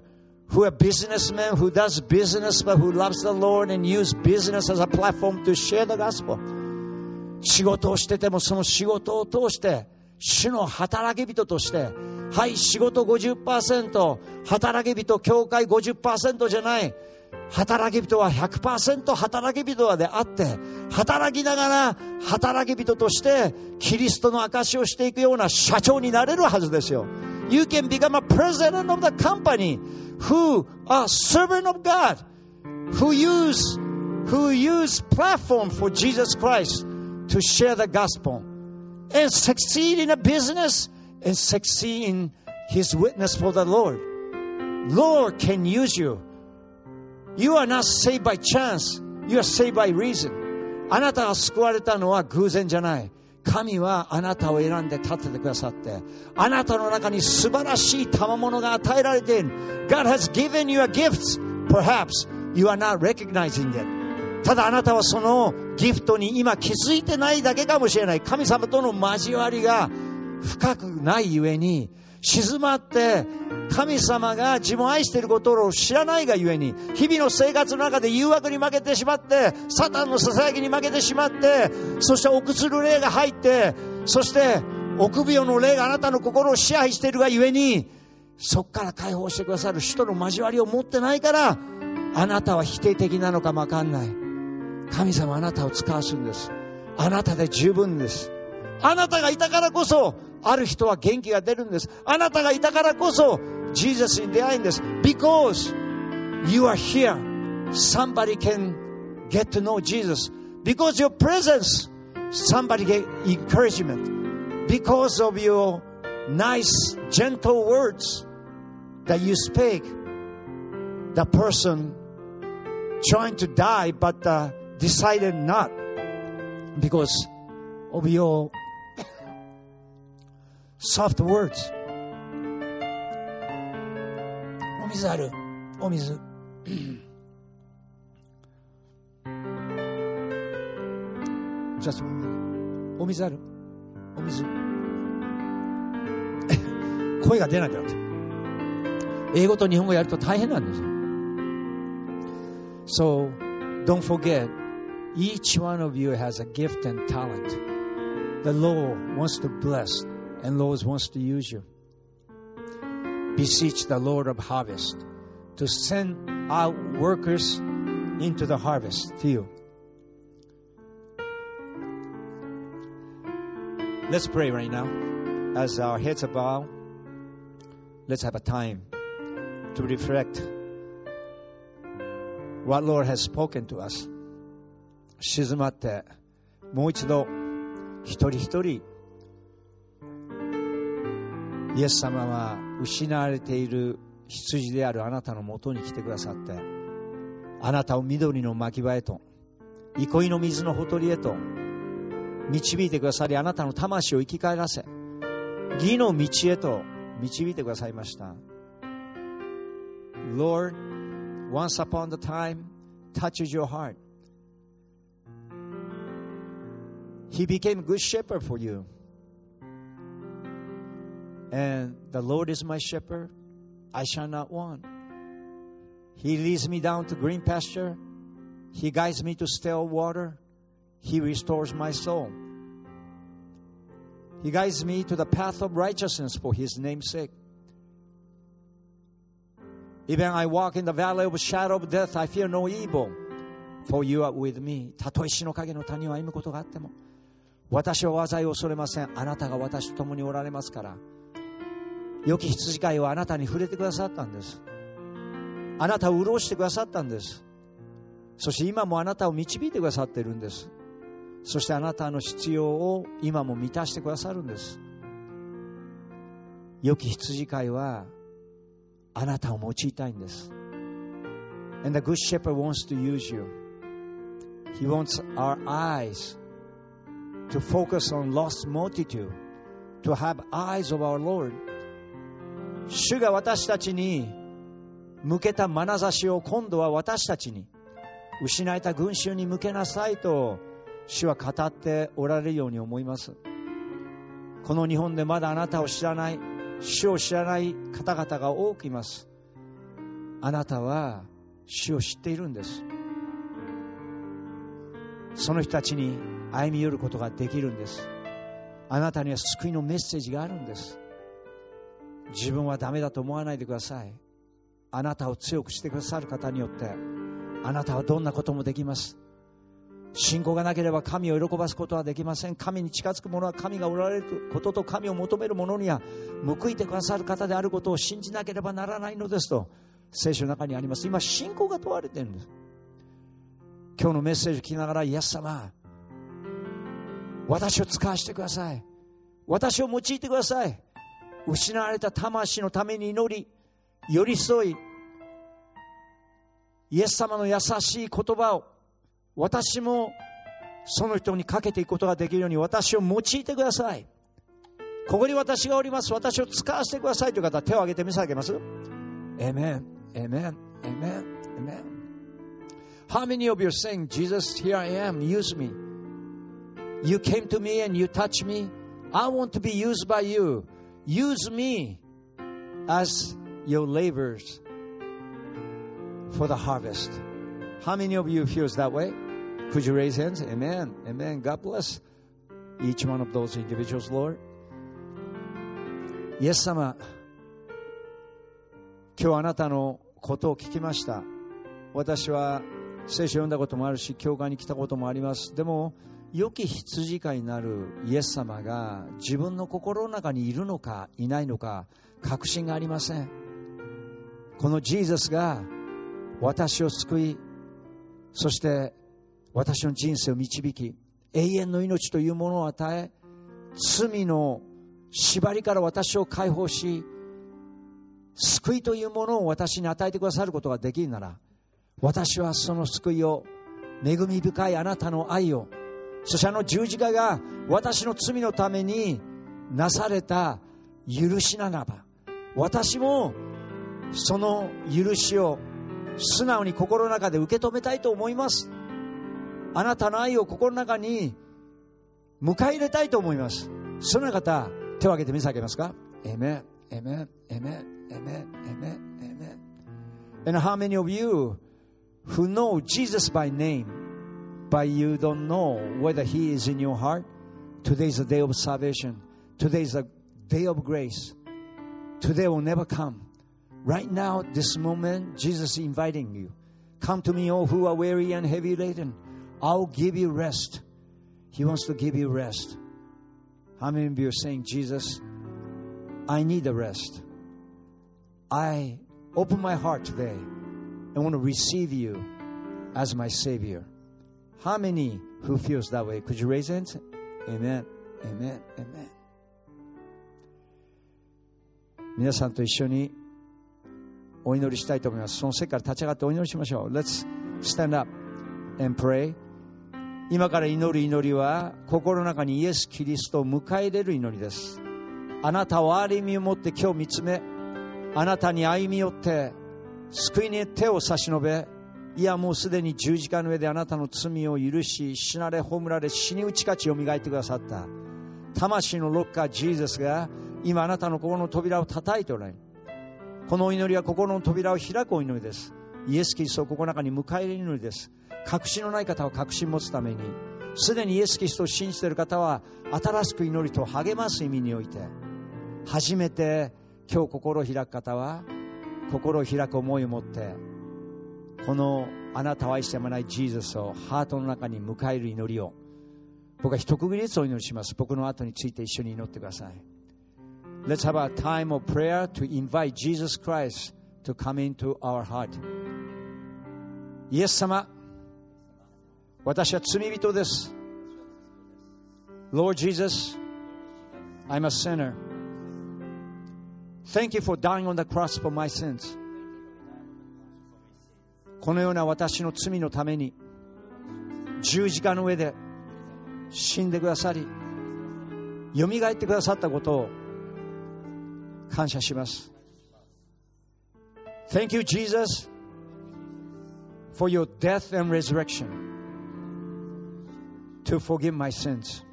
who are businessman who does business but who loves the Lord and use business as a platform to share the gospel. 仕事をしててもその仕事を通して主の働き人として、はい、仕事50%、働き人、教会50%じゃない。働き人は100%働き人はであって、働きながら働き人としてキリストの証しをしていくような社長になれるはずですよ。You can become a president of the company who are servant of God, who use, who use platform for Jesus Christ to share the gospel. and succeed in a business and succeed in his witness for the Lord. Lord can use you. You are not saved by chance. You are saved by reason. あなたが救われたのは偶然じゃない。 神はあなたを選んで立ててくださって、あなたの中に素晴らしい賜物が与えられている。God has given you a gift. Perhaps you are not recognizing it. ただあなたはそのギフトに今気づいてないだけかもしれない。神様との交わりが深くないゆえに、静まって神様が自分を愛していることを知らないがゆえに、日々の生活の中で誘惑に負けてしまって、サタンの囁きに負けてしまって、そして臆する霊が入って、そして臆病の霊があなたの心を支配しているがゆえに、そこから解放してくださる人の交わりを持ってないから、あなたは否定的なのかもわかんない。神様あなたを使わすんです。あなたで十分です。あなたがいたからこそ、ある人は元気が出るんです。あなたがいたからこそ、Jesus is behind us. Because you are here, somebody can get to know Jesus. Because your presence, somebody get encouragement. Because of your nice, gentle words that you speak, the person trying to die but uh, decided not because of your *coughs* soft words. 水あるお水。Just one *laughs* minute. お水あるお水。声が出なくなって。英語と日本語やると大変なんですよ。So, don't forget, each one of you has a gift and talent. The Lord wants to bless, and Lord wants to use you. Beseech the Lord of harvest to send out workers into the harvest field. Let's pray right now. As our heads are bowed, let's have a time to reflect what Lord has spoken to us 静まってもう一度一人一人イエス様は 失われている羊であるあなたのもとに来てくださってあなたを緑の牧場へと憩いの水のほとりへと導いてくださりあなたの魂を生き返らせ義の道へと導いてくださいました Lord once upon the time touches your heart. He became good shepherd for you. And the Lord is my shepherd, I shall not want. He leads me down to green pasture. He guides me to still water. He restores my soul. He guides me to the path of righteousness for his name's sake. Even I walk in the valley of shadow of death, I fear no evil, for you are with me. たとえ死の影の谷を歩むことがあっても、私は災いを恐れません。あなたが私と共におられますから。 良き羊飼いはあなたに触れてくださったんです。あなたを潤してくださったんです。そして今もあなたを導いてくださっているんです。そしてあなたの必要を今も満たしてくださるんです。良き羊飼いはあなたを用いたいんです。And the good shepherd wants to use you. He wants our eyes to focus on lost multitude, to have eyes of our Lord. 主が私たちに向けた眼差しを今度は私たちに失えた群衆に向けなさいと主は語っておられるように思います。この日本でまだあなたを知らない主を知らない方々が多くいます。あなたは主を知っているんです。その人たちに歩み寄ることができるんです。あなたには救いのメッセージがあるんです。自分はダメだと思わないでください。あなたを強くしてくださる方によってあなたはどんなこともできます。信仰がなければ神を喜ばすことはできません。神に近づく者は神がおられることと神を求める者には報いてくださる方であることを信じなければならないのですと聖書の中にあります。今信仰が問われているんです。今日のメッセージを聞きながらイエス様私を使わせてください。私を用いてください。失われた魂のために祈り寄り添いイエス様の優しい言葉を私もその人にかけていくことができるように私を用いてくださいここに私がおります私を使わせてくださいという方は手を挙げて見せ上げます Amen Amen Amen Amen How many of you are saying Jesus here I am use me You came to me and you touched me I want to be used by you use me as your laborers for the harvest. How many of you feels that way? Could you raise hands? Amen. Amen. God bless each one of those individuals, Lord. イエス様、今日あなたのことを聞きました。私は聖書を読んだこともあるし、教会に来たこともあります。でも、 良き羊飼いになるイエス様が自分の心の中にいるのかいないのか確信がありません。このジーザスが私を救いそして私の人生を導き永遠の命というものを与え罪の縛りから私を解放し救いというものを私に与えてくださることができるなら私はその救いを恵み深いあなたの愛をそしてあの十字架が私の罪のためになされた許しならば私もその許しを素直に心の中で受け止めたいと思います。あなたの愛を心の中に迎え入れたいと思います。その方手を挙げて見せ上げますか？エメエメエメエメエメエメ And how many of you who know Jesus by name but you don't know whether he is in your heart. Today is a day of salvation. Today is a day of grace. Today will never come. Right now this moment Jesus is inviting you. Come to me all who are weary and heavy laden. I'll give you rest. He wants to give you rest. How many of you are saying Jesus I need a rest I open my heart today and want to receive you as my Savior. How many who feels that way? Could you raise hands? Amen. Amen. Amen. 皆さんと一緒にお祈りしたいと思います。その席から立ち上がってお祈りしましょう。Let's stand up and pray. 今から祈る祈りは心の中にイエス・キリストを迎え入れる祈りです。あなたを歩みを持って今日見つめ、あなたに歩み寄って救いに手を差し伸べいやもうすでに十字架の上であなたの罪を許し死なれ葬られ死に打ち勝ちよみがえってくださった。魂のロッカージーザスが今あなたの心の扉を叩いておられる。このお祈りは心の扉を開くお祈りです。イエス・キリストをここの中に迎え入れる祈りです。確信のない方は確信持つために。すでにイエス・キリストを信じている方は新しく祈りと励ます意味において。初めて今日心を開く方は心を開く思いを持って。このあなたを愛してやまないジーザスをハートの中に迎える祈りを僕は一区切りずつお祈りします僕の後について一緒に祈ってください Let's have a time of prayer to invite Jesus Christ to come into our heart イエス様私は罪人です Lord Jesus I'm a sinner Thank you for dying on the cross for my sins. このような私の罪のために十字架の上で死んでくださり、よみがえってくださったことを感謝します。Thank you, Jesus, for your death and resurrection to forgive my sins.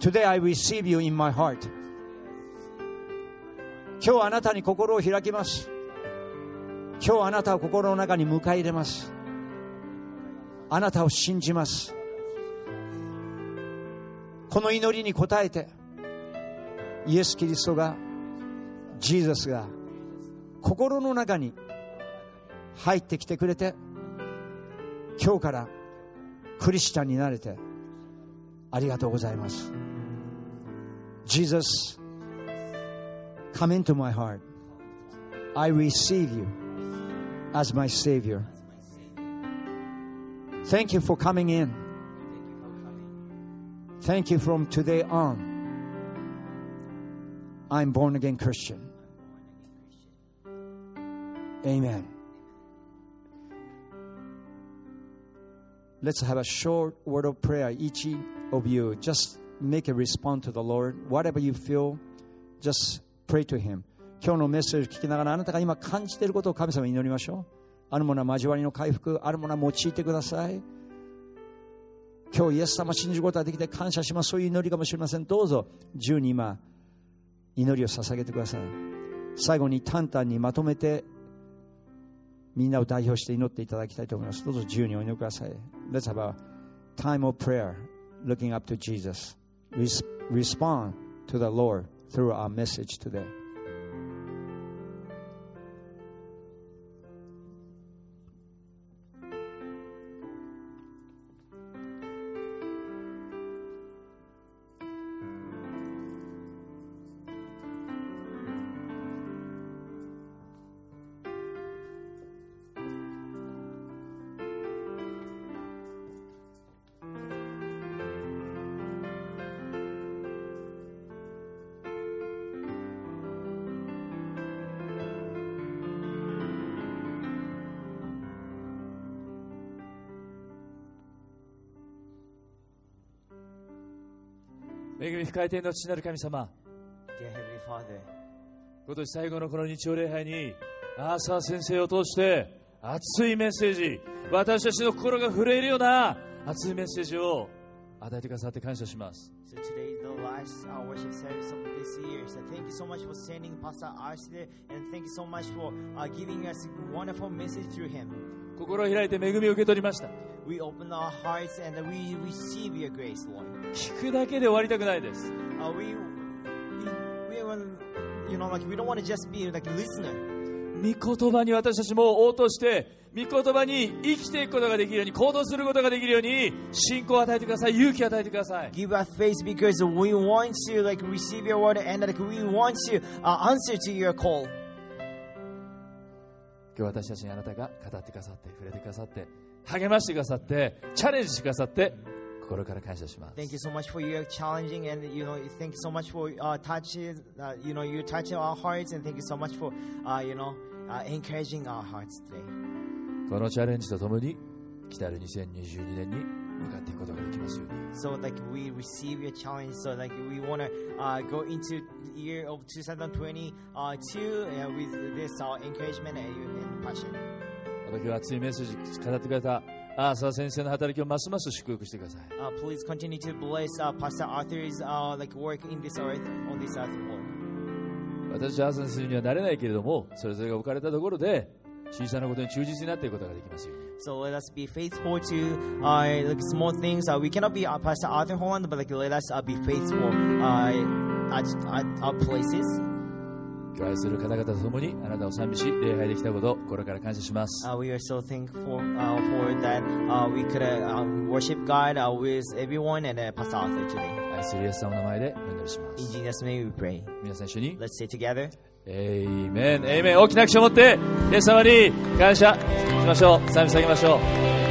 Today I receive you in my heart. 今日あなたに心を開きます今日あなたを心の中に迎え入れます。あなたを信じます。この祈りに応えてイエス・キリストがジーザスが心の中に入ってきてくれて今日からクリスチャンになれてありがとうございます。Jesus come into my heart. I receive you. As my Savior. Thank you for coming in. Thank you from today on. I'm born again Christian. Amen. Let's have a short word of prayer. Each of you, just make a response to the Lord. Whatever you feel, just pray to Him 今日のメッセージを聞きながらあなたが今感じていることを神様に祈りましょう。あるものは交わりの回復あるものは用いてください。今日イエス様信じることができて感謝します。そういう祈りかもしれません。どうぞ自由に今祈りを捧げてください。最後に淡々にまとめてみんなを代表して祈っていただきたいと思います。どうぞ自由にお祈りください。Let's have a time of prayer looking up to Jesus. Res- respond to the Lord through our message today. 恵み深い天の父なる神様 Dear Heavenly Father, 今年最後のこの日曜礼拝にアーサー先生を通して熱いメッセージ私たちの心が震えるような熱いメッセージを与えてくださって感謝します so today is the last uh, worship service of this year. So thank you so much for sending Pastor Ars today, and thank you so much for uh, giving us a wonderful message through him. 心を開いて恵みを受け取りました We open our hearts and we receive your grace, Lord. 聞くだけで終わりたくないです Uh, we, we, we, want, you know, like we don't want to just be like a listener. 御言葉に私たちも応答して御言葉に生きていくことができるように行動することができるように信仰を与えてください勇気を与えてください Give us faith because we want to like receive your word and like we want to uh, answer to your call. 今日私たちにあなたが語ってくださって触れてくださって励ましてくださってチャレンジしてくださって心から感謝します Thank you so much for your challenging and you know thank you so much for uh, touches uh, you know you touching our hearts and thank you so much for uh, you know uh, encouraging our hearts today. このチャレンジとともに来たる2022年に向かっていくことができますように So like we receive your challenge. So like we want to uh, go into the year of 2022 uh, uh, with this uh, encouragement and, and passion. また今日熱いメッセージ語ってくれたアーサー先生の働きをますます祝福してください Uh, please continue to bless uh, Pastor Arthur's uh, like work in this earth on this earth world. 私たちアーサー先生にはなれないけれどもそれぞれが置かれたところで小さなことに忠実になっていくことができますように So let us be faithful to uh, like small things. Uh, we cannot be uh, Pastor Arthur Holland, but like let us uh, be faithful uh, at, at our places. 今日愛する方々と共にあなたを賛美し礼拝できたこと心から感謝します Uh, we are so thankful uh, for that uh, we could uh, um, worship God uh, with everyone and uh, Pastor Arthur today. 愛するイエス様の名前でお祈りしま In す Jesus' name we pray. 皆さん一緒に Let's say together. エイメンエイメン大きな口を持ってイエス様に感謝しましょう賛美下げましょう